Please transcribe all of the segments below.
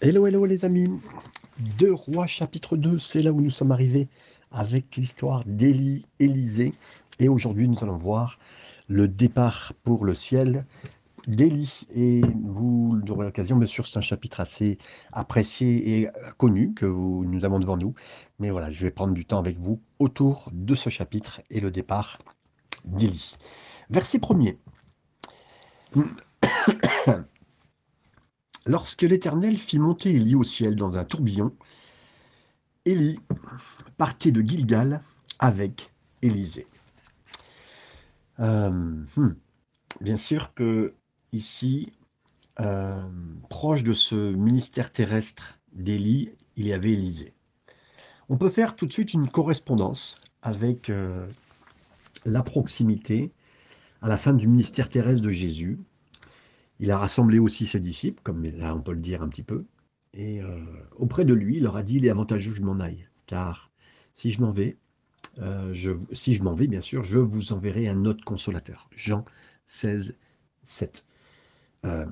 Hello, hello les amis. Deux rois chapitre 2, c'est là où nous sommes arrivés avec l'histoire d'Élie, Élisée. Et aujourd'hui, nous allons voir le départ pour le ciel d'Élie. Et vous aurez l'occasion, bien sûr, c'est un chapitre assez apprécié et connu que vous, nous avons devant nous. Mais voilà, je vais prendre du temps avec vous autour de ce chapitre et le départ d'Élie. Verset premier. Lorsque l'Éternel fit monter Élie au ciel dans un tourbillon, Élie partit de Gilgal avec Élisée. Euh, hmm. Bien sûr que ici, euh, proche de ce ministère terrestre d'Élie, il y avait Élisée. On peut faire tout de suite une correspondance avec euh, la proximité à la fin du ministère terrestre de Jésus, il a rassemblé aussi ses disciples, comme là on peut le dire un petit peu, et euh, auprès de lui, il leur a dit, il est avantageux que je m'en aille, car si je m'en vais, euh, si je m'en vais, bien sûr, je vous enverrai un autre consolateur. Jean 16, 7. Euh,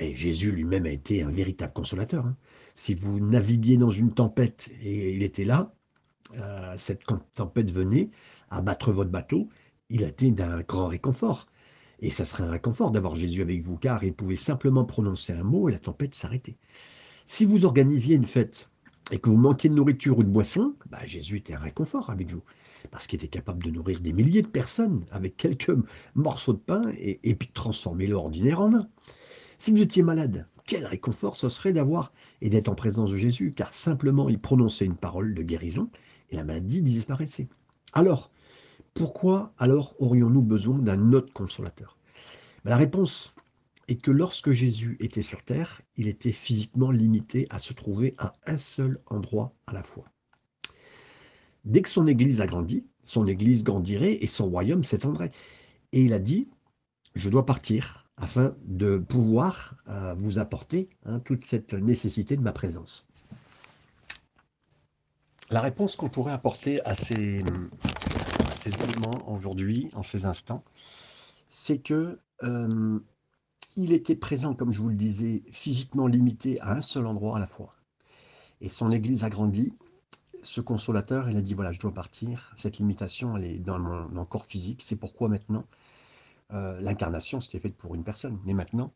et Jésus lui-même a été un véritable consolateur. Hein. Si vous naviguiez dans une tempête et il était là, cette tempête venait abattre votre bateau, il a été d'un grand réconfort. Et ça serait un réconfort d'avoir Jésus avec vous, car il pouvait simplement prononcer un mot et la tempête s'arrêtait. Si vous organisiez une fête et que vous manquiez de nourriture ou de boisson, bah, Jésus était un réconfort avec vous, parce qu'il était capable de nourrir des milliers de personnes avec quelques morceaux de pain et, puis de transformer l'ordinaire en vin. Si vous étiez malade, quel réconfort ce serait d'avoir et d'être en présence de Jésus, car simplement il prononçait une parole de guérison et la maladie disparaissait. Alors, pourquoi alors aurions-nous besoin d'un autre consolateur? Ben, La réponse est que lorsque Jésus était sur terre, il était physiquement limité à se trouver à un seul endroit à la fois. Dès que son Église a grandi, son Église grandirait et son royaume s'étendrait. Et il a dit, je dois partir afin de pouvoir euh, vous apporter hein, toute cette nécessité de ma présence. La réponse qu'on pourrait apporter à ces, aujourd'hui, en ces instants, c'est que euh, il était présent, comme je vous le disais, physiquement limité à un seul endroit à la fois. Et son Église a grandi. Ce consolateur, il a dit voilà, je dois partir. Cette limitation, elle est dans mon, corps physique. C'est pourquoi maintenant, euh, l'incarnation, c'était faite pour une personne. Mais maintenant,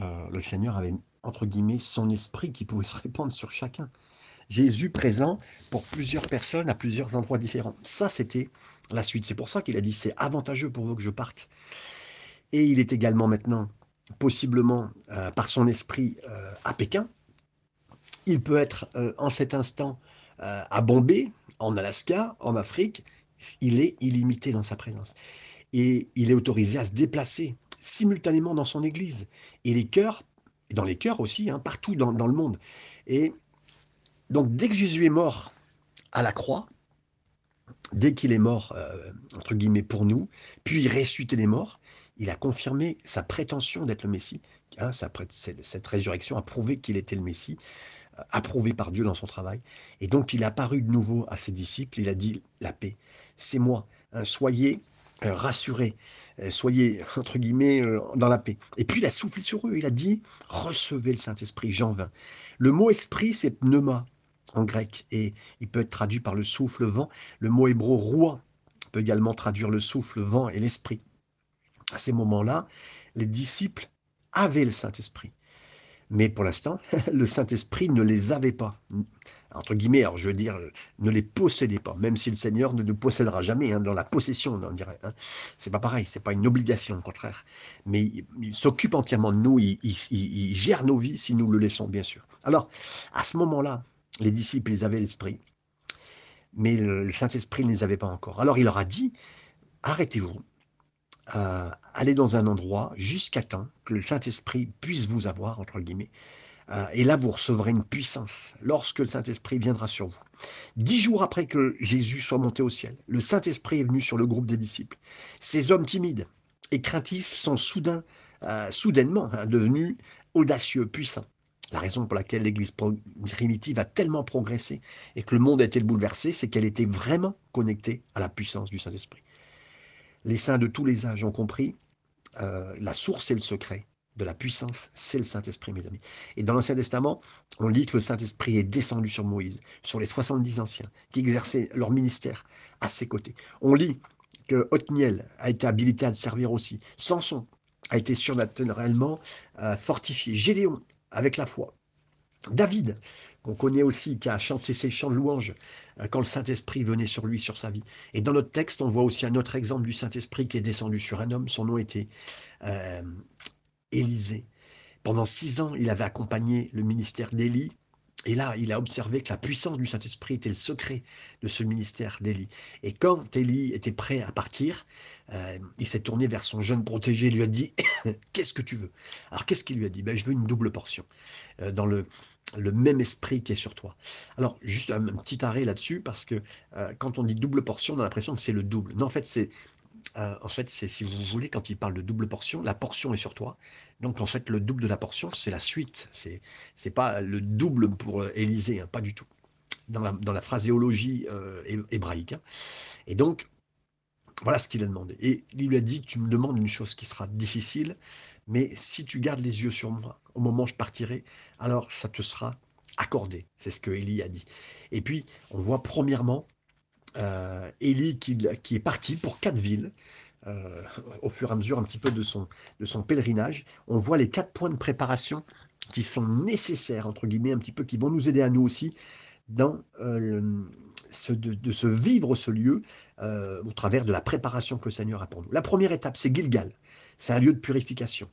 euh, le Seigneur avait, entre guillemets, son esprit qui pouvait se répandre sur chacun. Jésus présent pour plusieurs personnes à plusieurs endroits différents. Ça, c'était la suite. C'est pour ça qu'il a dit c'est avantageux pour vous que je parte. Et il est également maintenant, possiblement euh, par son esprit, euh, à Pékin. Il peut être euh, en cet instant à Bombay, en Alaska, en Afrique. Il est illimité dans sa présence. Et il est autorisé à se déplacer simultanément dans son église. Et les cœurs, dans les cœurs aussi, hein, partout dans, dans le monde. Et donc dès que Jésus est mort à la croix, dès qu'il est mort, euh, entre guillemets, pour nous, puis il ressuscité des morts, il a confirmé sa prétention d'être le Messie. Hein, cette résurrection a prouvé qu'il était le Messie, euh, approuvé par Dieu dans son travail. Et donc il est apparu de nouveau à ses disciples, il a dit, la paix, c'est moi, hein, soyez euh, rassurés, soyez, entre guillemets, dans la paix. Et puis il a soufflé sur eux, il a dit, recevez le Saint-Esprit, Jean 20. Le mot esprit, c'est pneuma, en grec et il peut être traduit par le souffle vent. Le mot hébreu roi peut également traduire le souffle vent et l'esprit. À ces moments-là, les disciples avaient le Saint-Esprit. Mais pour l'instant, le Saint-Esprit ne les avait pas. Entre guillemets, alors je veux dire, ne les possédait pas, même si le Seigneur ne nous possédera jamais hein, dans la possession, on dirait. Hein. C'est pas pareil, c'est pas une obligation, au contraire. Mais il, s'occupe entièrement de nous, il, il, gère nos vies si nous le laissons, bien sûr. Alors, à ce moment-là, les disciples, ils avaient l'Esprit, mais le, Saint-Esprit ne les avait pas encore. Alors il leur a dit, arrêtez-vous, euh, allez dans un endroit jusqu'à temps que le Saint-Esprit puisse vous avoir, entre guillemets, euh, et là vous recevrez une puissance lorsque le Saint-Esprit viendra sur vous. Dix jours après que Jésus soit monté au ciel, le Saint-Esprit est venu sur le groupe des disciples. Ces hommes timides et craintifs sont soudain, euh, soudainement hein, devenus audacieux, puissants. La raison pour laquelle l'Église primitive a tellement progressé et que le monde a été bouleversé, c'est qu'elle était vraiment connectée à la puissance du Saint-Esprit. Les saints de tous les âges ont compris euh, la source et le secret de la puissance, c'est le Saint-Esprit, mes amis. Et dans l'Ancien Testament, on lit que le Saint-Esprit est descendu sur Moïse, sur les 70 anciens qui exerçaient leur ministère à ses côtés. On lit que Othniel a été habilité à servir aussi. Samson a été surnaturellement euh, fortifié. Gédéon, avec la foi. David, qu'on connaît aussi, qui a chanté ses chants de louange euh, quand le Saint-Esprit venait sur lui, sur sa vie. Et dans notre texte, on voit aussi un autre exemple du Saint-Esprit qui est descendu sur un homme. Son nom était euh, Élisée. Pendant six ans, il avait accompagné le ministère d'Élie. Et là, il a observé que la puissance du Saint-Esprit était le secret de ce ministère d'Élie. Et quand Élie était prêt à partir, euh, il s'est tourné vers son jeune protégé et lui a dit Qu'est-ce que tu veux? Alors, qu'est-ce qu'il lui a dit? Ben, Je veux une double portion, euh, dans le, le même esprit qui est sur toi. Alors, juste un, petit arrêt là-dessus, parce que euh, quand on dit double portion, on a l'impression que c'est le double. Non, en fait, c'est euh, en fait, c'est si vous voulez, quand il parle de double portion, la portion est sur toi. Donc en fait, le double de la portion, c'est la suite. C'est c'est pas le double pour euh, Élisée, hein, pas du tout. Dans la, dans la phraséologie euh, hébraïque. Hein. Et donc, voilà ce qu'il a demandé. Et il lui a dit, tu me demandes une chose qui sera difficile, mais si tu gardes les yeux sur moi au moment où je partirai, alors ça te sera accordé. C'est ce que Élie a dit. Et puis, on voit premièrement euh, qui, est parti pour quatre villes, euh, au fur et à mesure un petit peu de son, pèlerinage. On voit les quatre points de préparation qui sont nécessaires, entre guillemets, un petit peu, qui vont nous aider à nous aussi dans euh, ce, de, se vivre ce lieu au travers de la préparation que le Seigneur a pour nous. La première étape, c'est Gilgal. C'est un lieu de purification.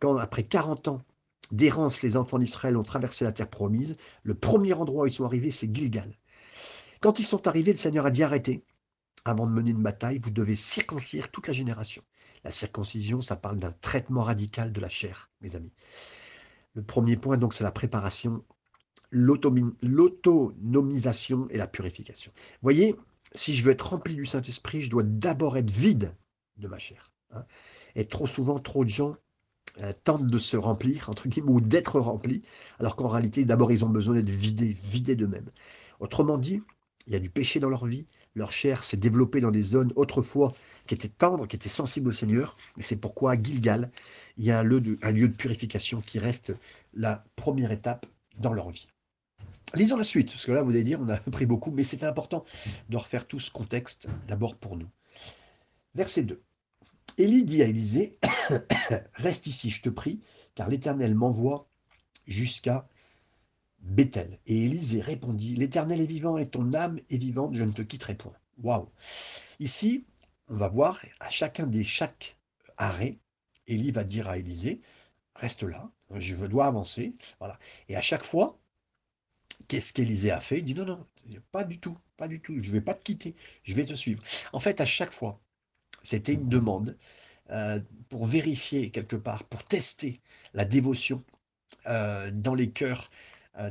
quand après 40 ans d'errance, les enfants d'Israël ont traversé la terre promise, le premier endroit où ils sont arrivés, c'est Gilgal. Quand ils sont arrivés, le Seigneur a dit arrêtez. Avant de mener une bataille, vous devez circoncire toute la génération. La circoncision, ça parle d'un traitement radical de la chair, mes amis. Le premier point, donc, c'est la préparation, l'autonomisation et la purification. Voyez, si je veux être rempli du Saint-Esprit, je dois d'abord être vide de ma chair. Hein. Et trop souvent, trop de gens euh, tentent de se remplir, entre guillemets, ou d'être remplis, alors qu'en réalité, d'abord, ils ont besoin d'être vidés, vidés d'eux-mêmes. Autrement dit, il y a du péché dans leur vie, leur chair s'est développée dans des zones autrefois qui étaient tendres, qui étaient sensibles au Seigneur, c'est pourquoi à Gilgal, il y a un lieu, de, un lieu de purification qui reste la première étape dans leur vie. Lisons la suite, parce que là, vous allez dire, on a appris beaucoup, mais c'était important de refaire tout ce contexte d'abord pour nous. Verset 2. Élie dit à Élisée, Reste ici, je te prie, car l'Éternel m'envoie jusqu'à Bethel. Et Élisée répondit, L'Éternel est vivant et ton âme est vivante, je ne te quitterai point. Waouh Ici, on va voir, à chacun des chaque arrêt, Élie va dire à Élisée, reste là, je dois avancer. Voilà. Et à chaque fois, qu'est-ce qu'Élisée a fait? Il dit, non, non, pas du tout, pas du tout, je ne vais pas te quitter, je vais te suivre. En fait, à chaque fois, c'était une demande euh, pour vérifier quelque part, pour tester la dévotion euh, dans les cœurs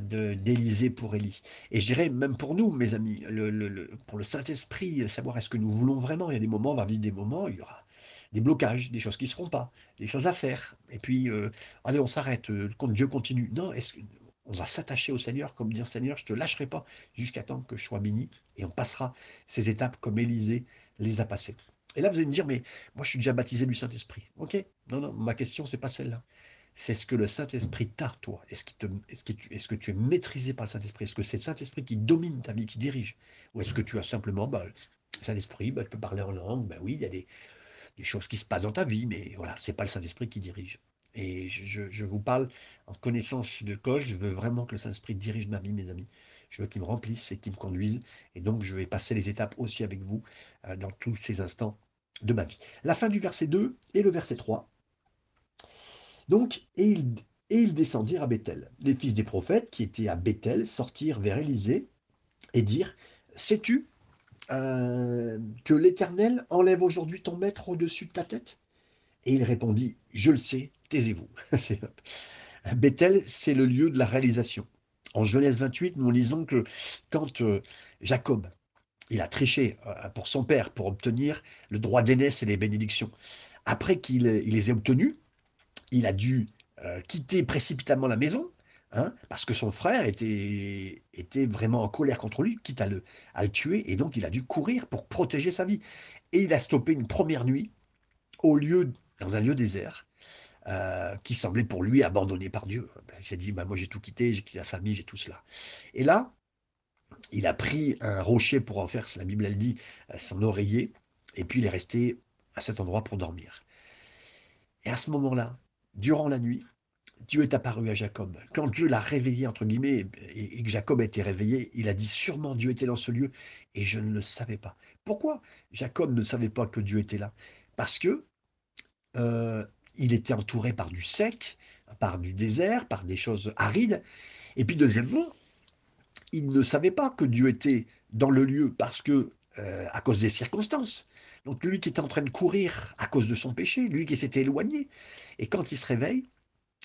d'Élysée pour Élie. Et je dirais même pour nous, mes amis, le, pour le Saint-Esprit, savoir est-ce que nous voulons vraiment. Il y a des moments, on va vivre des moments, il y aura des blocages, des choses qui ne seront pas, des choses à faire. Et puis, euh, allez, on s'arrête, euh, Dieu continue. Non, est-ce on va s'attacher au Seigneur, comme dire Seigneur, je ne te lâcherai pas jusqu'à temps que je sois béni, et on passera ces étapes comme Élisée les a passées. Et là, vous allez me dire, mais moi, je suis déjà baptisé du Saint-Esprit. Ok? Non, non, ma question, c'est pas celle-là c'est ce que le Saint-Esprit t'a, toi. Est-ce que, tu, es maîtrisé par le Saint-Esprit? Est-ce que c'est le Saint-Esprit qui domine ta vie, qui dirige? Ou est-ce que tu as simplement, bah, le Saint-Esprit, bah, tu peux parler en langue, ben oui, il y a des, choses qui se passent dans ta vie, mais voilà, c'est pas le Saint-Esprit qui dirige. Et je, vous parle en connaissance de cause, je veux vraiment que le Saint-Esprit dirige ma vie, mes amis. Je veux qu'il me remplisse et qu'il me conduise. Et donc, je vais passer les étapes aussi avec vous euh, dans tous ces instants de ma vie. La fin du verset 2 et le verset 3 donc, et ils, descendirent à Bethel. Les fils des prophètes qui étaient à Bethel sortirent vers Élisée et dirent Sais-tu euh, que l'Éternel enlève aujourd'hui ton maître au-dessus de ta tête? Et il répondit Je le sais, taisez-vous. Bethel, c'est le lieu de la réalisation. En Genèse 28, nous lisons que quand euh, Jacob, il a triché euh, pour son père pour obtenir le droit d'aînesse et les bénédictions, après qu'il les ait obtenus, il a dû euh, quitter précipitamment la maison, hein, parce que son frère était, était vraiment en colère contre lui, quitte à le, à le tuer, et donc il a dû courir pour protéger sa vie. Et il a stoppé une première nuit au lieu, dans un lieu désert, euh, qui semblait pour lui abandonné par Dieu. Il s'est dit, bah, moi j'ai tout quitté, j'ai quitté la famille, j'ai tout cela. Et là, il a pris un rocher pour en faire, la Bible elle dit, son oreiller, et puis il est resté à cet endroit pour dormir. Et à ce moment-là, durant la nuit, Dieu est apparu à Jacob. Quand Dieu l'a réveillé, entre guillemets, et que Jacob a été réveillé, il a dit sûrement Dieu était dans ce lieu et je ne le savais pas. Pourquoi Jacob ne savait pas que Dieu était là? Parce que euh, il était entouré par du sec, par du désert, par des choses arides. Et puis deuxièmement, il ne savait pas que Dieu était dans le lieu parce que, euh, à cause des circonstances. Donc lui qui était en train de courir à cause de son péché, lui qui s'était éloigné. Et quand il se réveille,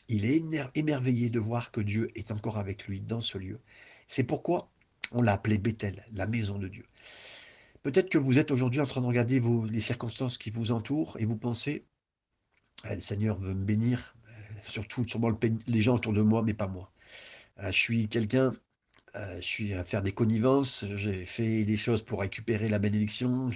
il est émerveillé de voir que Dieu est encore avec lui dans ce lieu. C'est pourquoi on l'a appelé Bethel, la maison de Dieu. Peut-être que vous êtes aujourd'hui en train de regarder les circonstances qui vous entourent et vous pensez, ah, le Seigneur veut me bénir, euh, surtout sûrement les gens autour de moi, mais pas moi. Euh, je suis quelqu'un, euh, je suis à faire des connivences, j'ai fait des choses pour récupérer la bénédiction,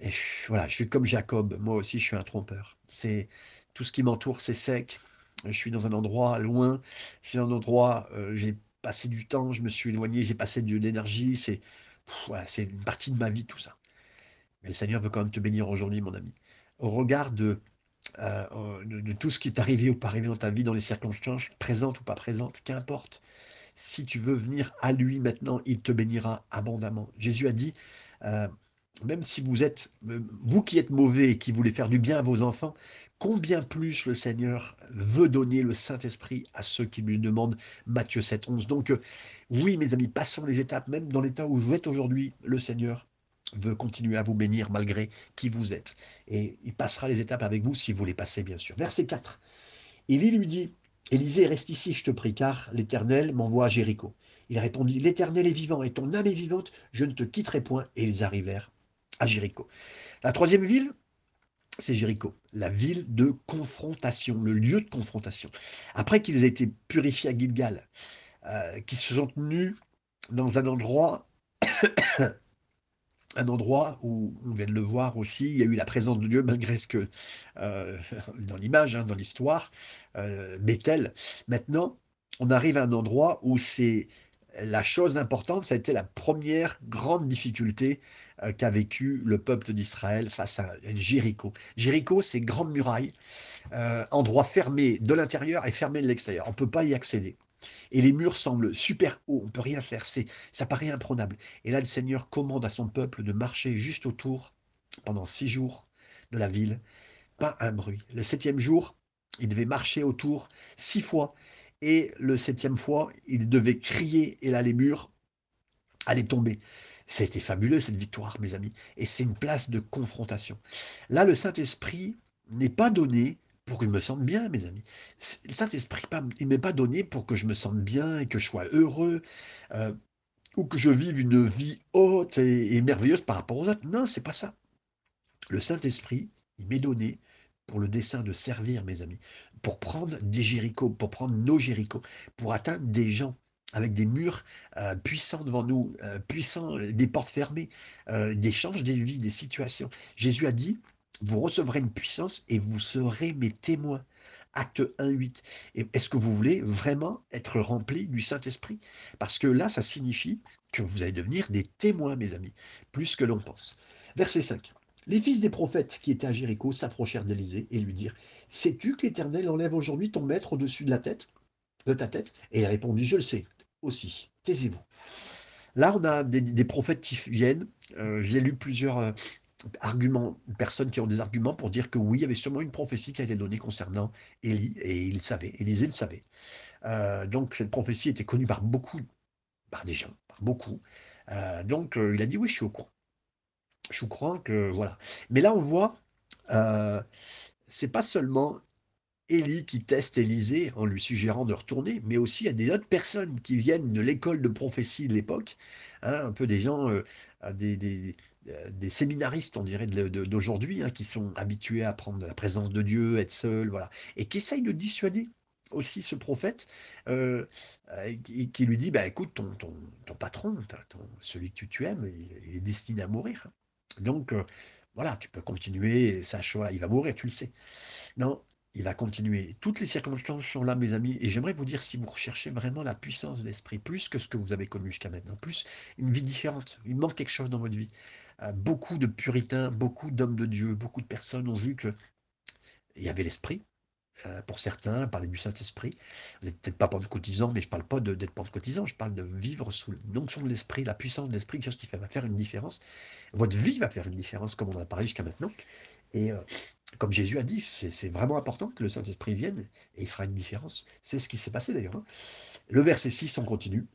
et voilà, je suis comme Jacob, moi aussi je suis un trompeur. C'est tout ce qui m'entoure, c'est sec. Je suis dans un endroit loin, je suis dans un endroit, j'ai passé du temps, je me suis éloigné, j'ai passé de l'énergie, c'est c'est une partie de ma vie tout ça. Mais le Seigneur veut quand même te bénir aujourd'hui, mon ami. Au regard de, de, tout ce qui est arrivé ou pas arrivé dans ta vie, dans les circonstances, présentes ou pas présentes, qu'importe. Si tu veux venir à lui maintenant, il te bénira abondamment. Jésus a dit, même si vous êtes, vous qui êtes mauvais et qui voulez faire du bien à vos enfants, combien plus le Seigneur veut donner le Saint-Esprit à ceux qui lui demandent. Matthieu 7, 11. Donc, euh, oui, mes amis, passons les étapes, même dans l'état où vous êtes aujourd'hui, le Seigneur veut continuer à vous bénir malgré qui vous êtes. Et il passera les étapes avec vous si vous les passez, bien sûr. Verset 4. Élie lui dit, Élisée, reste ici, je te prie, car l'Éternel m'envoie à Jéricho. Il répondit, L'Éternel est vivant et ton âme est vivante, je ne te quitterai point. Et ils arrivèrent à Jéricho. La troisième ville, c'est Jéricho, la ville de confrontation, le lieu de confrontation. Après qu'ils aient été purifiés à Gilgal, euh, qu'ils se sont tenus dans un endroit, un endroit où on vient de le voir aussi, il y a eu la présence de Dieu malgré ce que, euh, dans l'image, hein, dans l'histoire, euh, Bethel. Maintenant, on arrive à un endroit où c'est la chose importante, ça a été la première grande difficulté euh, qu'a vécu le peuple d'Israël face à Jéricho. Jéricho, c'est grande muraille, euh, endroit fermé de l'intérieur et fermé de l'extérieur. On ne peut pas y accéder. Et les murs semblent super hauts, on ne peut rien faire, ça paraît imprenable. Et là, le Seigneur commande à son peuple de marcher juste autour pendant six jours de la ville, pas un bruit. Le septième jour, il devait marcher autour six fois et le septième fois, il devait crier, et là, les murs allaient tomber. C'était fabuleux, cette victoire, mes amis. Et c'est une place de confrontation. Là, le Saint-Esprit n'est pas donné pour que je me sente bien, mes amis. Le Saint-Esprit, il n'est pas donné pour que je me sente bien et que je sois heureux, euh, ou que je vive une vie haute et, et merveilleuse par rapport aux autres. Non, c'est pas ça. Le Saint-Esprit, il m'est donné pour le dessein de servir, mes amis, pour prendre des Jéricho, pour prendre nos Jéricho, pour atteindre des gens avec des murs euh, puissants devant nous, euh, puissants, des portes fermées, euh, des changes des vies, des situations. Jésus a dit, vous recevrez une puissance et vous serez mes témoins. Acte 1, 8. Est-ce que vous voulez vraiment être rempli du Saint-Esprit? Parce que là, ça signifie que vous allez devenir des témoins, mes amis, plus que l'on pense. Verset 5. Les fils des prophètes qui étaient à Jéricho s'approchèrent d'Élysée et lui dirent Sais-tu que l'Éternel enlève aujourd'hui ton maître au-dessus de ta tête? Et il répondit Je le sais aussi. Taisez-vous. Là, on a des, prophètes qui viennent. Euh, j'ai lu plusieurs euh, arguments, personnes qui ont des arguments pour dire que oui, il y avait sûrement une prophétie qui a été donnée concernant Élie, et il savait, Élisée le savait. Euh, donc, cette prophétie était connue par beaucoup, par des gens, par beaucoup. donc, il a dit oui, je suis au courant je crois que voilà. Mais là, on voit, euh, c'est pas seulement Élie qui teste Élisée en lui suggérant de retourner, mais aussi il y a des autres personnes qui viennent de l'école de prophétie de l'époque, hein, un peu des gens, euh, des, séminaristes, on dirait, d'aujourd'hui, hein, qui sont habitués à prendre la présence de Dieu, être seuls, voilà, et qui essayent de dissuader aussi ce prophète euh, qui, lui dit bah, écoute, ton, ton, ton patron, celui que tu, aimes, il, est destiné à mourir. Donc, euh, voilà, tu peux continuer, sache, il va mourir, tu le sais. Non, il va continuer. Toutes les circonstances sont là, mes amis, et j'aimerais vous dire si vous recherchez vraiment la puissance de l'esprit, plus que ce que vous avez connu jusqu'à maintenant, plus une vie différente, il manque quelque chose dans votre vie. Euh, beaucoup de puritains, beaucoup d'hommes de Dieu, beaucoup de personnes ont vu que il y avait l'esprit, pour certains, parler du Saint-Esprit. Vous n'êtes peut-être pas pentecôtisant, mais je ne parle pas d'être pentecôtisant, je parle de vivre sous l'onction de l'Esprit, la puissance de l'Esprit, quelque chose qui va faire une différence. Votre vie va faire une différence, comme on en a parlé jusqu'à maintenant. Et euh, comme Jésus a dit, c'est vraiment important que le Saint-Esprit vienne et il fera une différence. C'est ce qui s'est passé d'ailleurs. Hein. Le verset 6, on continue.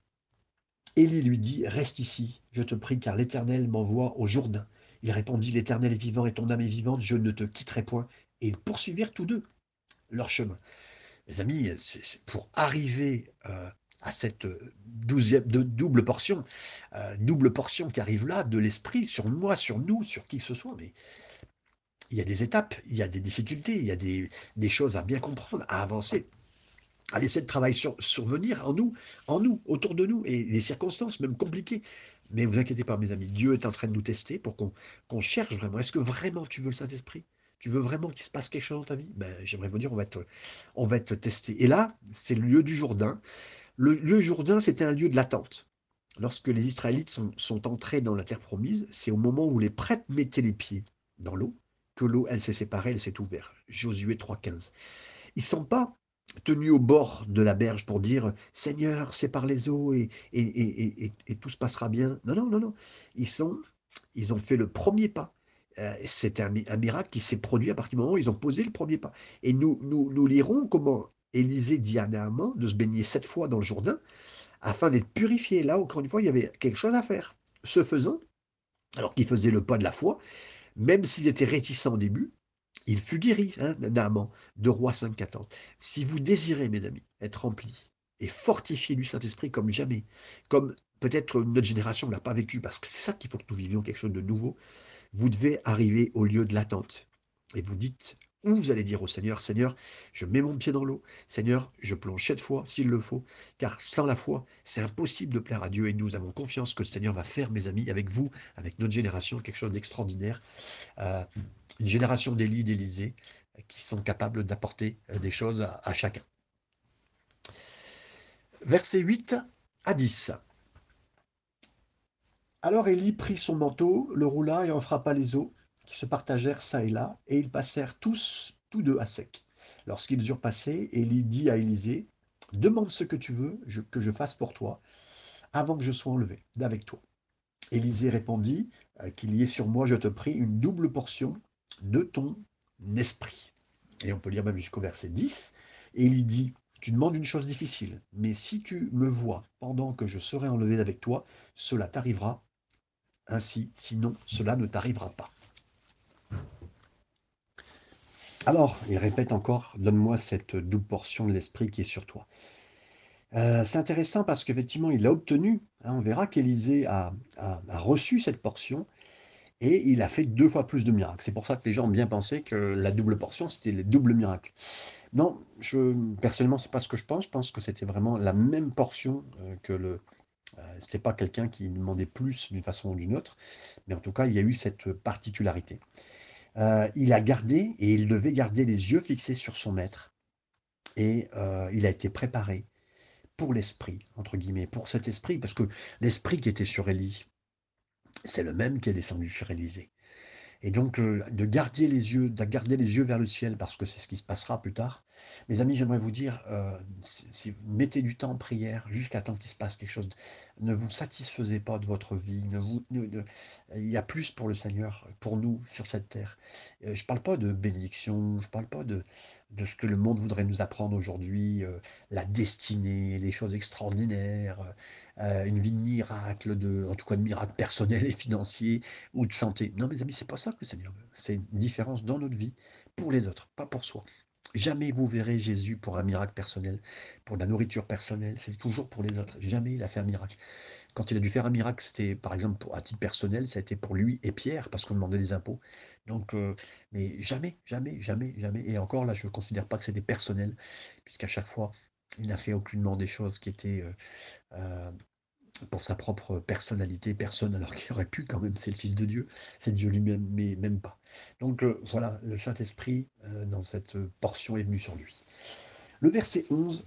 Élie lui dit, reste ici, je te prie, car l'Éternel m'envoie au Jourdain. Il répondit, l'Éternel est vivant et ton âme est vivante, je ne te quitterai point. Et ils poursuivirent tous deux leur chemin. Mes amis, c'est pour arriver euh, à cette douzième, de, double portion, euh, double portion qui arrive là, de l'esprit, sur moi, sur nous, sur qui que ce soit, mais il y a des étapes, il y a des difficultés, il y a des, choses à bien comprendre, à avancer, à laisser le travail sur, survenir en nous, en nous, autour de nous, et les circonstances, même compliquées. Mais vous inquiétez pas, mes amis, Dieu est en train de nous tester pour qu'on cherche vraiment. Est-ce que vraiment tu veux le Saint-Esprit? Tu veux vraiment qu'il se passe quelque chose dans ta vie? Ben, J'aimerais vous dire, on va, être, on va être testé. Et là, c'est le lieu du Jourdain. Le lieu Jourdain, c'était un lieu de l'attente. Lorsque les Israélites sont, sont entrés dans la terre promise, c'est au moment où les prêtres mettaient les pieds dans l'eau que l'eau, elle s'est séparée, elle s'est ouverte. Josué 3.15. Ils ne sont pas tenus au bord de la berge pour dire Seigneur, sépare les eaux et, et, et, et, tout se passera bien. Non, non, non, non. Ils, sont, ils ont fait le premier pas. Euh, c'est un, miracle qui s'est produit à partir du moment où ils ont posé le premier pas. Et nous, nous, lirons comment Élisée dit à Naaman de se baigner sept fois dans le Jourdain afin d'être purifié. Là, encore une fois, il y avait quelque chose à faire. Ce faisant, alors qu'il faisait le pas de la foi, même s'ils étaient réticents au début, il fut guéri, hein, Naaman, de Roi 5.14. Si vous désirez, mes amis, être remplis et fortifié du Saint-Esprit comme jamais, comme peut-être notre génération ne l'a pas vécu, parce que c'est ça qu'il faut que nous vivions quelque chose de nouveau, vous devez arriver au lieu de l'attente. Et vous dites, où vous allez dire au Seigneur, Seigneur, je mets mon pied dans l'eau, Seigneur, je plonge cette fois s'il le faut, car sans la foi, c'est impossible de plaire à Dieu et nous avons confiance que le Seigneur va faire, mes amis, avec vous, avec notre génération, quelque chose d'extraordinaire. Euh, une génération d'Élie, d'Élysée, qui sont capables d'apporter euh, des choses à, chacun. Versets 8 à 10. Alors Élie prit son manteau, le roula et en frappa les eaux, qui se partagèrent çà et là, et ils passèrent tous, tous deux à sec. Lorsqu'ils eurent passé, Élie dit à Élisée, Demande ce que tu veux que je fasse pour toi, avant que je sois enlevé d'avec toi. Élisée répondit, euh, Qu'il y ait sur moi, je te prie, une double portion de ton esprit. Et on peut lire même jusqu'au verset 10. Élie dit, Tu demandes une chose difficile, mais si tu me vois pendant que je serai enlevé d'avec toi, cela t'arrivera ainsi, sinon cela ne t'arrivera pas. Alors, il répète encore, donne-moi cette double portion de l'esprit qui est sur toi. Euh, c'est intéressant parce qu'effectivement, il l'a obtenu. Hein, on verra qu'Élisée a, reçu cette portion et il a fait deux fois plus de miracles. C'est pour ça que les gens ont bien pensé que la double portion, c'était le double miracle. Non, personnellement, c'est pas ce que je pense. Je pense que c'était vraiment la même portion euh, que le, euh, ce n'était pas quelqu'un qui demandait plus d'une façon ou d'une autre, mais en tout cas, il y a eu cette particularité. Euh, il a gardé, et il devait garder les yeux fixés sur son maître, et euh, il a été préparé pour l'esprit, entre guillemets, pour cet esprit, parce que l'esprit qui était sur Élie, c'est le même qui est descendu sur Élisée. Et donc, de garder les yeux, de garder les yeux vers le ciel, parce que c'est ce qui se passera plus tard. Mes amis, j'aimerais vous dire, euh, si, vous mettez du temps en prière jusqu'à temps qu'il se passe quelque chose, ne vous satisfaisez pas de votre vie. Il y a plus pour le Seigneur, pour nous, sur cette terre. Euh, je ne parle pas de bénédiction, je ne parle pas de, ce que le monde voudrait nous apprendre aujourd'hui, la destinée, les choses extraordinaires, euh, une vie de miracle, en tout cas de miracle personnel et financier ou de santé. Non, mes amis, c'est pas ça que le Seigneur veut. C'est une différence dans notre vie pour les autres, pas pour soi. Jamais vous verrez Jésus pour un miracle personnel, pour la nourriture personnelle, c'est toujours pour les autres. Jamais il a fait un miracle. Quand il a dû faire un miracle, c'était par exemple à titre personnel, ça a été pour lui et Pierre, parce qu'on demandait des impôts. Donc, euh, mais jamais, jamais, jamais, jamais. Et encore là, je ne considère pas que c'était personnel, puisqu'à chaque fois, il n'a fait aucunement des choses qui étaient euh, euh, pour sa propre personnalité, personne, alors qu'il aurait pu quand même, c'est le Fils de Dieu, c'est Dieu lui-même, mais même pas. Donc euh, voilà, le Saint-Esprit, euh, dans cette portion, est venu sur lui. Le verset 11,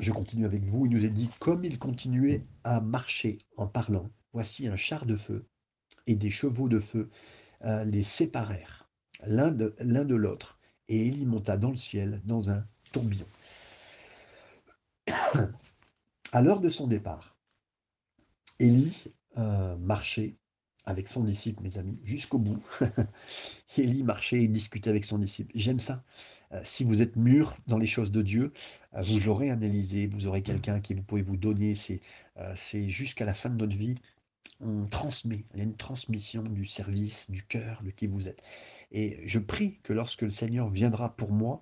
je continue avec vous, il nous est dit, comme il continuait à marcher en parlant, voici un char de feu et des chevaux de feu euh, les séparèrent l'un de, l'un de l'autre, et Élie monta dans le ciel dans un tourbillon. à l'heure de son départ, Élie euh, marchait avec son disciple, mes amis, jusqu'au bout. Élie marchait et discutait avec son disciple. J'aime ça. Euh, si vous êtes mûr dans les choses de Dieu, euh, vous aurez un Élysée, vous aurez quelqu'un qui vous pouvez vous donner. C'est, c'est jusqu'à la fin de notre vie, on transmet. Il y a une transmission du service, du cœur, de qui vous êtes. Et je prie que lorsque le Seigneur viendra pour moi,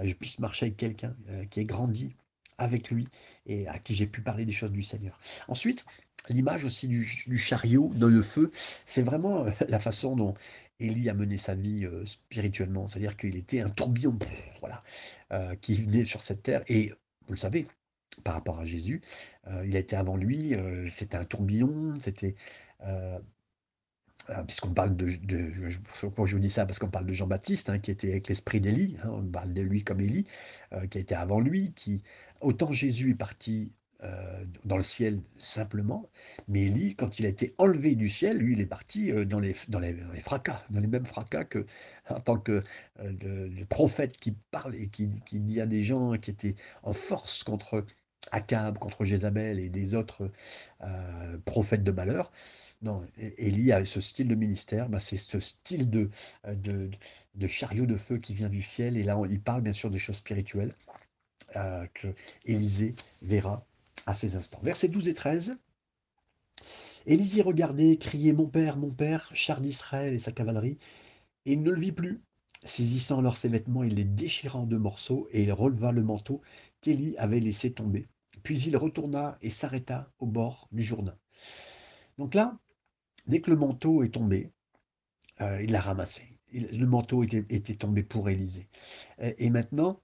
je puisse marcher avec quelqu'un qui est grandi avec lui et à qui j'ai pu parler des choses du Seigneur. Ensuite, l'image aussi du, chariot dans le feu, c'est vraiment euh, la façon dont Élie a mené sa vie euh, spirituellement. C'est-à-dire qu'il était un tourbillon, voilà, euh, qui venait sur cette terre. Et vous le savez, par rapport à Jésus, il a été avant lui, c'était un tourbillon, c'était puisqu'on parle de, pourquoi je vous dis ça? Parce qu'on parle de Jean-Baptiste, hein, qui était avec l'esprit d'Élie, hein, on parle de lui comme Élie, euh, qui a été avant lui, qui, autant Jésus est parti euh, dans le ciel simplement, mais Élie, quand il a été enlevé du ciel, lui, il est parti euh, dans, les, dans, les, fracas, dans les mêmes fracas que en tant que le, prophète qui parle et qui, qui dit à des gens qui étaient en force contre Akab, contre Jézabel et des autres prophètes de malheur, non, Élie a ce style de ministère, bah, c'est ce style de, euh, de, de, chariot de feu qui vient du ciel. Et là, il parle bien sûr des choses spirituelles euh, que Élisée verra à ces instants. Versets 12 et 13. Élisée regardait, criait Mon père, mon père, char d'Israël et sa cavalerie. Et il ne le vit plus. Saisissant alors ses vêtements, il les déchira en deux morceaux et il releva le manteau qu'Élie avait laissé tomber. Puis il retourna et s'arrêta au bord du Jourdain. Donc là, Dès que le manteau est tombé, euh, il l'a ramassé. le manteau était, tombé pour Élisée. Et, maintenant,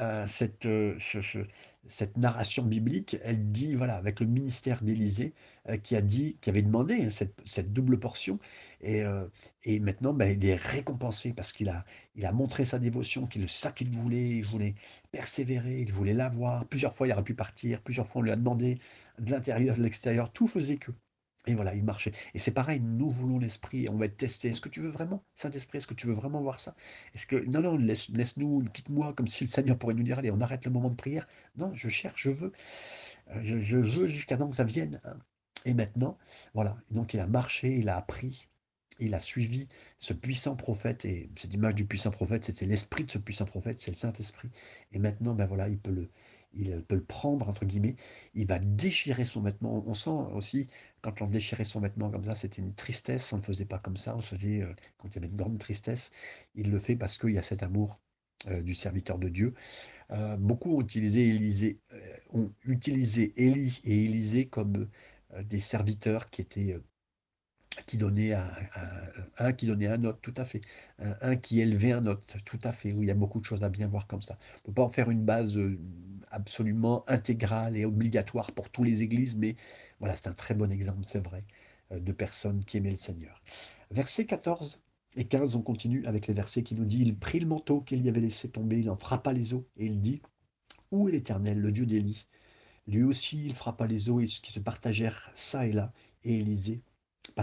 euh, cette, euh, cette narration biblique, elle dit, voilà, avec le ministère d'Élisée, qui a dit, qui avait demandé hein, cette, double portion, et, et maintenant, ben, il est récompensé parce qu'il a, il a montré sa dévotion, qu'il ça qu'il voulait, il voulait persévérer, il voulait l'avoir. Plusieurs fois, il aurait pu partir, plusieurs fois, on lui a demandé de l'intérieur, de l'extérieur, tout faisait que. Et voilà, il marchait. Et c'est pareil, nous voulons l'esprit, on va être testé. Est-ce que tu veux vraiment, Saint-Esprit, est-ce que tu veux vraiment voir ça? Est-ce que non, non, laisse, nous quitte-moi, comme si le Seigneur pourrait nous dire, allez, on arrête le moment de prière. Non, je cherche, je veux, euh, je, veux jusqu'à temps que ça vienne. Hein. Et maintenant, voilà. Donc il a marché, il a appris, il a suivi ce puissant prophète. Et cette image du puissant prophète, c'était l'esprit de ce puissant prophète, c'est le Saint-Esprit. Et maintenant, ben voilà, il peut le, il peut le prendre, entre guillemets, il va déchirer son vêtement. On sent aussi, quand on déchirait son vêtement comme ça, c'était une tristesse, on ne le faisait pas comme ça, on faisait, euh, quand il y avait une grande tristesse, il le fait parce qu'il y a cet amour euh, du serviteur de Dieu. Euh, beaucoup ont utilisé, Élisée, ont utilisé Élie et Élisée comme des serviteurs qui étaient qui donnait un, qui donnait un autre, tout à fait. Un, qui élevait un autre, tout à fait. Oui, il y a beaucoup de choses à bien voir comme ça. On ne peut pas en faire une base euh, absolument intégrale et obligatoire pour toutes les églises, mais voilà, c'est un très bon exemple, c'est vrai, euh, de personnes qui aimaient le Seigneur. Versets 14 et 15, on continue avec les versets qui nous dit Il prit le manteau qu'il y avait laissé tomber, il en frappa les eaux, et il dit Où est l'Éternel, le Dieu d'Élie? Lui aussi, il frappa les eaux qui se partagèrent ça et là, et Élisée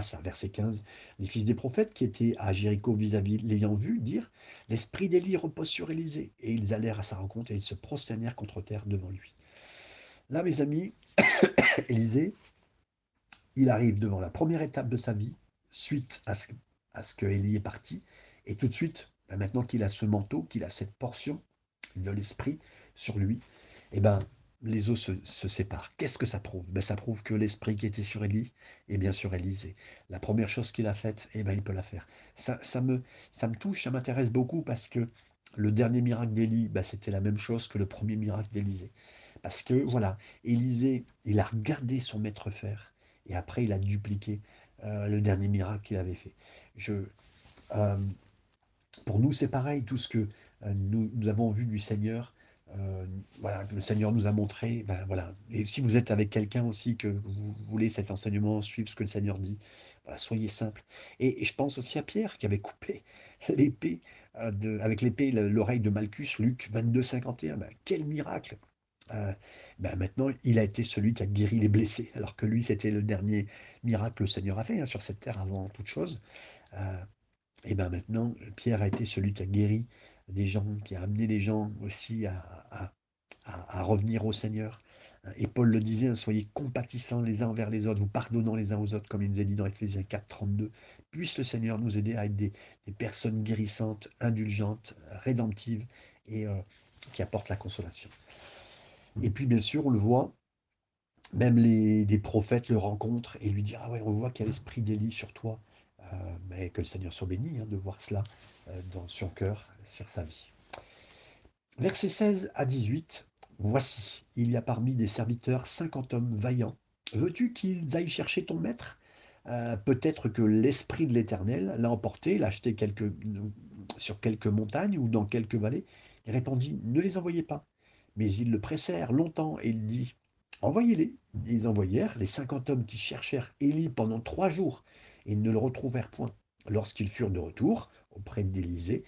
ça, verset 15. Les fils des prophètes qui étaient à Jéricho vis-à-vis l'ayant vu dire L'esprit d'Élie repose sur Élisée. Et ils allèrent à sa rencontre et ils se prosternèrent contre terre devant lui. Là, mes amis, Élisée, il arrive devant la première étape de sa vie, suite à ce, à ce que Élie est parti. Et tout de suite, ben, maintenant qu'il a ce manteau, qu'il a cette portion de l'esprit sur lui, eh ben, les eaux se, séparent. Qu'est-ce que ça prouve? Ben, Ça prouve que l'esprit qui était sur Élie est bien sur Élisée. La première chose qu'il a faite, eh ben, il peut la faire. Ça, ça, me, ça me touche, ça m'intéresse beaucoup parce que le dernier miracle d'Élie, ben, c'était la même chose que le premier miracle d'Élisée. Parce que, voilà, Élisée, il a regardé son maître faire et après, il a dupliqué euh, le dernier miracle qu'il avait fait. Je, euh, pour nous, c'est pareil, tout ce que euh, nous, nous, avons vu du Seigneur, euh, voilà, le Seigneur nous a montré, ben voilà. Et si vous êtes avec quelqu'un aussi, que vous voulez cet enseignement, suivre ce que le Seigneur dit, soyez simple. Et, je pense aussi à Pierre qui avait coupé l'épée euh, avec l'épée l'oreille de Malchus, Luc 22, 51. Ben, quel miracle! Euh, ben maintenant, il a été celui qui a guéri les blessés, alors que lui, c'était le dernier miracle que le Seigneur a fait hein, sur cette terre avant toute chose. Euh, et ben maintenant, Pierre a été celui qui a guéri des gens, qui a amené des gens aussi à, à- revenir au Seigneur. Et Paul le disait, hein, soyez compatissants les uns envers les autres, vous pardonnant les uns aux autres, comme il nous a dit dans Éphésiens 4, 32. Puisse le Seigneur nous aider à être des, des personnes guérissantes, indulgentes, rédemptives et euh, qui apportent la consolation. Et puis, bien sûr, on le voit, même les, des prophètes le rencontrent et lui disent, ah ouais, on voit qu'il y a l'esprit d'Élie sur toi. Euh, mais que le Seigneur soit béni hein, de voir cela euh, dans son cœur, sur sa vie. Versets 16 à 18. Voici, il y a parmi des serviteurs cinquante hommes vaillants. Veux-tu qu'ils aillent chercher ton maître? Euh, Peut-être que l'Esprit de l'Éternel l'a emporté, l'a acheté sur quelques montagnes ou dans quelques vallées. Il répondit, ne les envoyez pas. Mais ils le pressèrent longtemps et il dit, envoyez-les. Ils envoyèrent les cinquante hommes qui cherchèrent Élie pendant trois jours et ne le retrouvèrent point. Lorsqu'ils furent de retour auprès d'Élysée,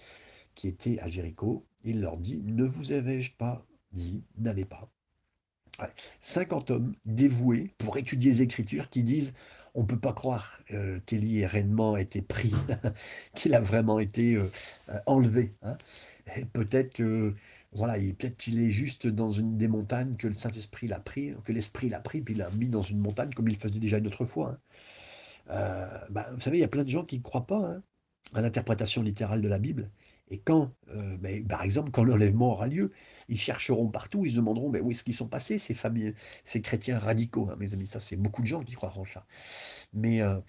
qui était à Jéricho, il leur dit, ne vous avais-je pas dit, n'allez pas. Ouais. 50 hommes dévoués pour étudier les Écritures qui disent, on ne peut pas croire euh, qu'Élie réellement été pris, qu'il a vraiment été euh, euh, enlevé. hein. Peut-être que voilà, il- peut-être qu'il est juste dans une des montagnes que le Saint-Esprit l'a pris, que l'Esprit l'a pris, puis l'a mis dans une montagne comme il faisait déjà une autre fois. hein. Euh, bah, vous savez, il y a plein de gens qui ne croient pas hein, à l'interprétation littérale de la Bible. Et quand, euh, mais, par exemple, quand l'enlèvement aura lieu, ils chercheront partout, ils se demanderont mais où est-ce qu'ils sont passés, ces chrétiens radicaux, hein, mes amis? Ça, c'est beaucoup de gens qui croient en ça. Mais euh,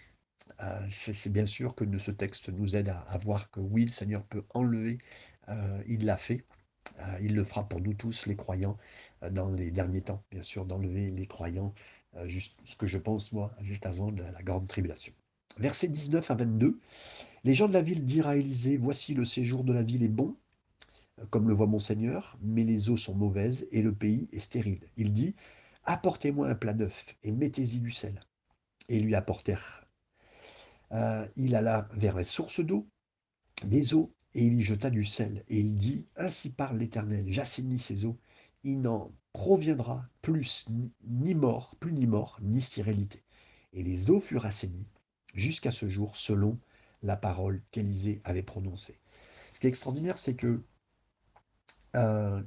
euh, c'est bien sûr que ce texte nous aide à, voir que oui, le Seigneur peut enlever, euh, il l'a fait, il le fera pour nous tous, les croyants, dans les derniers temps, bien sûr, d'enlever les croyants, juste ce que je pense, moi, juste avant la grande tribulation. Versets 19 à 22, les gens de la ville dirent à Élisée, Voici le séjour de la ville est bon, euh, comme le voit mon Seigneur, mais les eaux sont mauvaises et le pays est stérile. Il dit, Apportez-moi un plat d'œuf et mettez-y du sel. Et lui apportèrent. Euh, il alla vers la source d'eau, des eaux, et il y jeta du sel. Et il dit, Ainsi parle l'Éternel, j'assainis ces eaux, il n'en proviendra plus ni, ni mort, plus ni mort, ni stérilité. Et les eaux furent assainies jusqu'à ce jour, selon la parole qu'Élisée avait prononcée. Ce qui est extraordinaire, c'est que euh,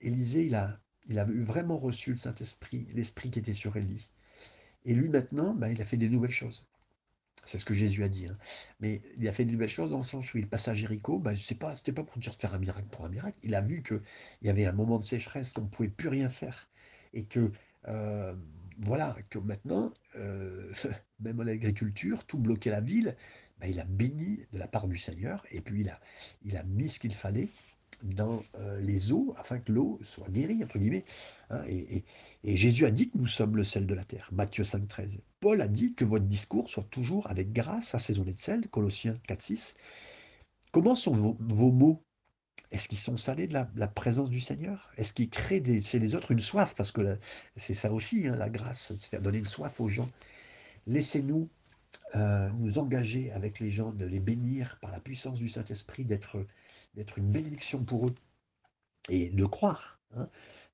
Élisée, il a, il a vraiment reçu le Saint-Esprit, l'Esprit qui était sur Élie. Et lui, maintenant, ben, il a fait des nouvelles choses. C'est ce que Jésus a dit. hein. Mais il a fait de nouvelles choses dans le sens où il passe à Jéricho. Ben, je sais pas, pas pour dire faire un miracle pour un miracle. Il a vu qu'il y avait un moment de sécheresse, qu'on ne pouvait plus rien faire. Et que, euh, voilà, que maintenant, euh, même à l'agriculture, tout bloquait la ville. Ben, il a béni de la part du Seigneur. Et puis, il a, mis ce qu'il fallait dans euh, les eaux afin que l'eau soit guérie, entre guillemets. hein. et, Jésus a dit que nous sommes le sel de la terre, Matthieu 5, 13. Paul a dit que votre discours soit toujours avec grâce, assaisonné de sel, Colossiens 4, 6. Comment sont vos mots Est-ce qu'ils sont salés de la, présence du Seigneur? Est-ce qu'ils créent les autres une soif? Parce que c'est ça aussi, hein, la grâce, de se faire donner une soif aux gens. Laissez-nous euh, nous engager avec les gens, de les bénir par la puissance du Saint-Esprit, d'être d'être une bénédiction pour eux et de croire hein,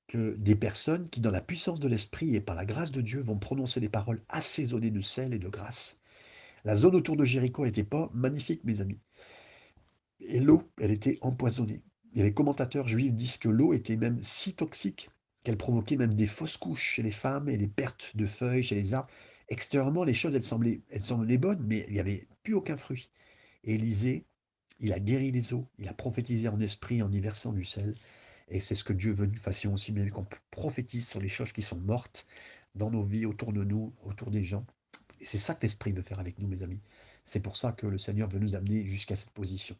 que des personnes qui, dans la puissance de l'Esprit et par la grâce de Dieu, vont prononcer des paroles assaisonnées de sel et de grâce. La zone autour de Jéricho n'était pas magnifique, mes amis. Et l'eau, elle était empoisonnée. Et les commentateurs juifs disent que l'eau était même si toxique qu'elle provoquait même des fausses couches chez les femmes et des pertes de feuilles chez les arbres. Extérieurement, les choses, elles semblaient, bonnes, mais il n'y avait plus aucun fruit. Et Élisée, il a guéri les eaux, il a prophétisé en esprit en y versant du sel. Et c'est ce que Dieu veut que nous fassions aussi, bien qu'on prophétise sur les choses qui sont mortes dans nos vies, autour de nous, autour des gens. Et c'est ça que l'Esprit veut faire avec nous, mes amis. C'est pour ça que le Seigneur veut nous amener jusqu'à cette position.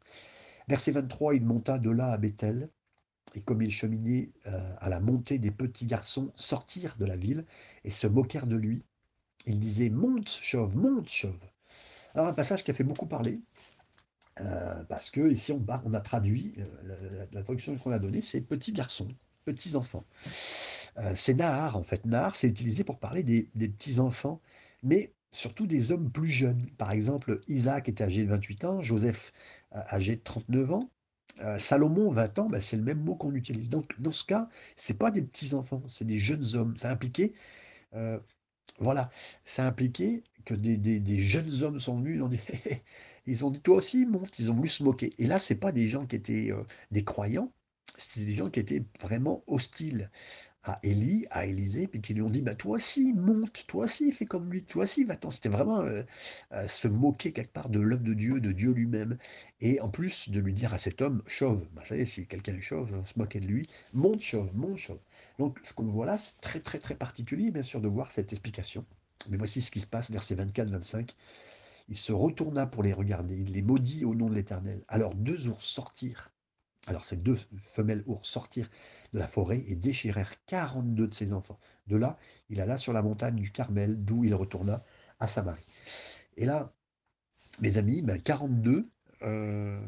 Verset 23, il monta de là à Bethel, et comme il cheminait euh, à la montée, des petits garçons sortirent de la ville et se moquèrent de lui. Ils disaient Monte, chauve, monte, chauve. Alors, un passage qui a fait beaucoup parler. Euh, parce que ici on, a traduit, euh, la, traduction qu'on a donnée, c'est petits garçons, petits enfants. Euh, c'est Nahar en fait. Nahar, c'est utilisé pour parler des, des petits enfants, mais surtout des hommes plus jeunes. Par exemple, Isaac était âgé de 28 ans, Joseph âgé de 39 ans, Salomon 20 ans, ben, c'est le même mot qu'on utilise. Donc dans ce cas, c'est pas des petits enfants, c'est des jeunes hommes. Ça impliquait voilà, ça impliquait que des, jeunes hommes sont venus, ils ont dit, ils ont dit, toi aussi, monte, ils ont voulu se moquer. Et là, c'est pas des gens qui étaient euh, des croyants, c'était des gens qui étaient vraiment hostiles à Élie, à Élisée, puis qui lui ont dit, bah, toi aussi, monte, toi aussi, fais comme lui, toi aussi, va-t'en. C'était vraiment euh, se moquer quelque part de l'œuvre de Dieu, de Dieu lui-même. Et en plus de lui dire à cet homme, chauve, bah, vous savez, si quelqu'un est chauve, on se moquait de lui, monte chauve, monte chauve. Donc ce qu'on voit là, c'est très très très particulier, bien sûr, de voir cette explication. Mais voici ce qui se passe, versets 24-25. Il se retourna pour les regarder, il les maudit au nom de l'Éternel. Alors deux ours sortirent alors ces deux femelles ours sortirent de la forêt et déchirèrent 42 de ses enfants. De là, il alla sur la montagne du Carmel, d'où il retourna à Samarie. Et là, mes amis, ben 42, euh,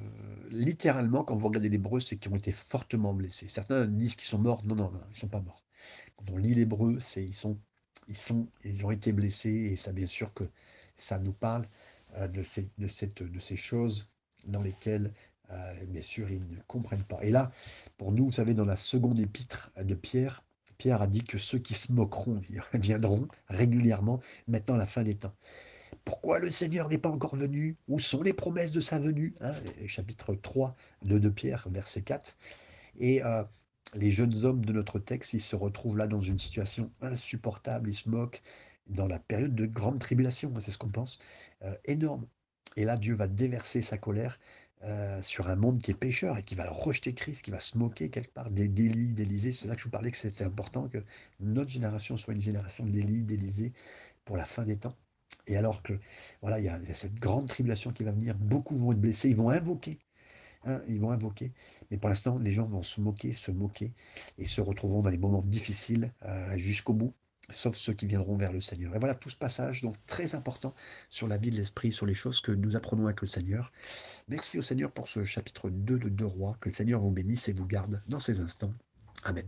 littéralement, quand vous regardez l'hébreu, c'est qu'ils ont été fortement blessés. Certains disent qu'ils sont morts. Non, non, non, ils ne sont pas morts. Quand on lit l'hébreu, c'est ils sont, ils sont, ils ont été blessés et ça, bien sûr, que ça nous parle euh, de, ces, de, cette, de ces choses dans lesquelles euh, bien sûr, ils ne comprennent pas. Et là, pour nous, vous savez, dans la seconde épître de Pierre, Pierre a dit que ceux qui se moqueront viendront régulièrement maintenant la fin des temps. Pourquoi le Seigneur n'est pas encore venu? Où sont les promesses de sa venue? Hein Chapitre 3 de, de Pierre, verset 4. Et euh, les jeunes hommes de notre texte, ils se retrouvent là dans une situation insupportable, ils se moquent dans la période de grande tribulation, c'est ce qu'on pense, euh, énorme. Et là, Dieu va déverser sa colère euh, sur un monde qui est pécheur et qui va rejeter Christ, qui va se moquer quelque part des délits d'Élysée. C'est là que je vous parlais que c'était important que notre génération soit une génération d'Élie, d'Élysée pour la fin des temps. Et alors que, voilà, il y, a, cette grande tribulation qui va venir, beaucoup vont être blessés, ils vont invoquer, hein, ils vont invoquer. Mais pour l'instant, les gens vont se moquer, se moquer, et se retrouveront dans les moments difficiles euh, jusqu'au bout, sauf ceux qui viendront vers le Seigneur. Et voilà tout ce passage, donc très important sur la vie de l'Esprit, sur les choses que nous apprenons avec le Seigneur. Merci au Seigneur pour ce chapitre 2 de Deux Rois. Que le Seigneur vous bénisse et vous garde dans ces instants. Amen.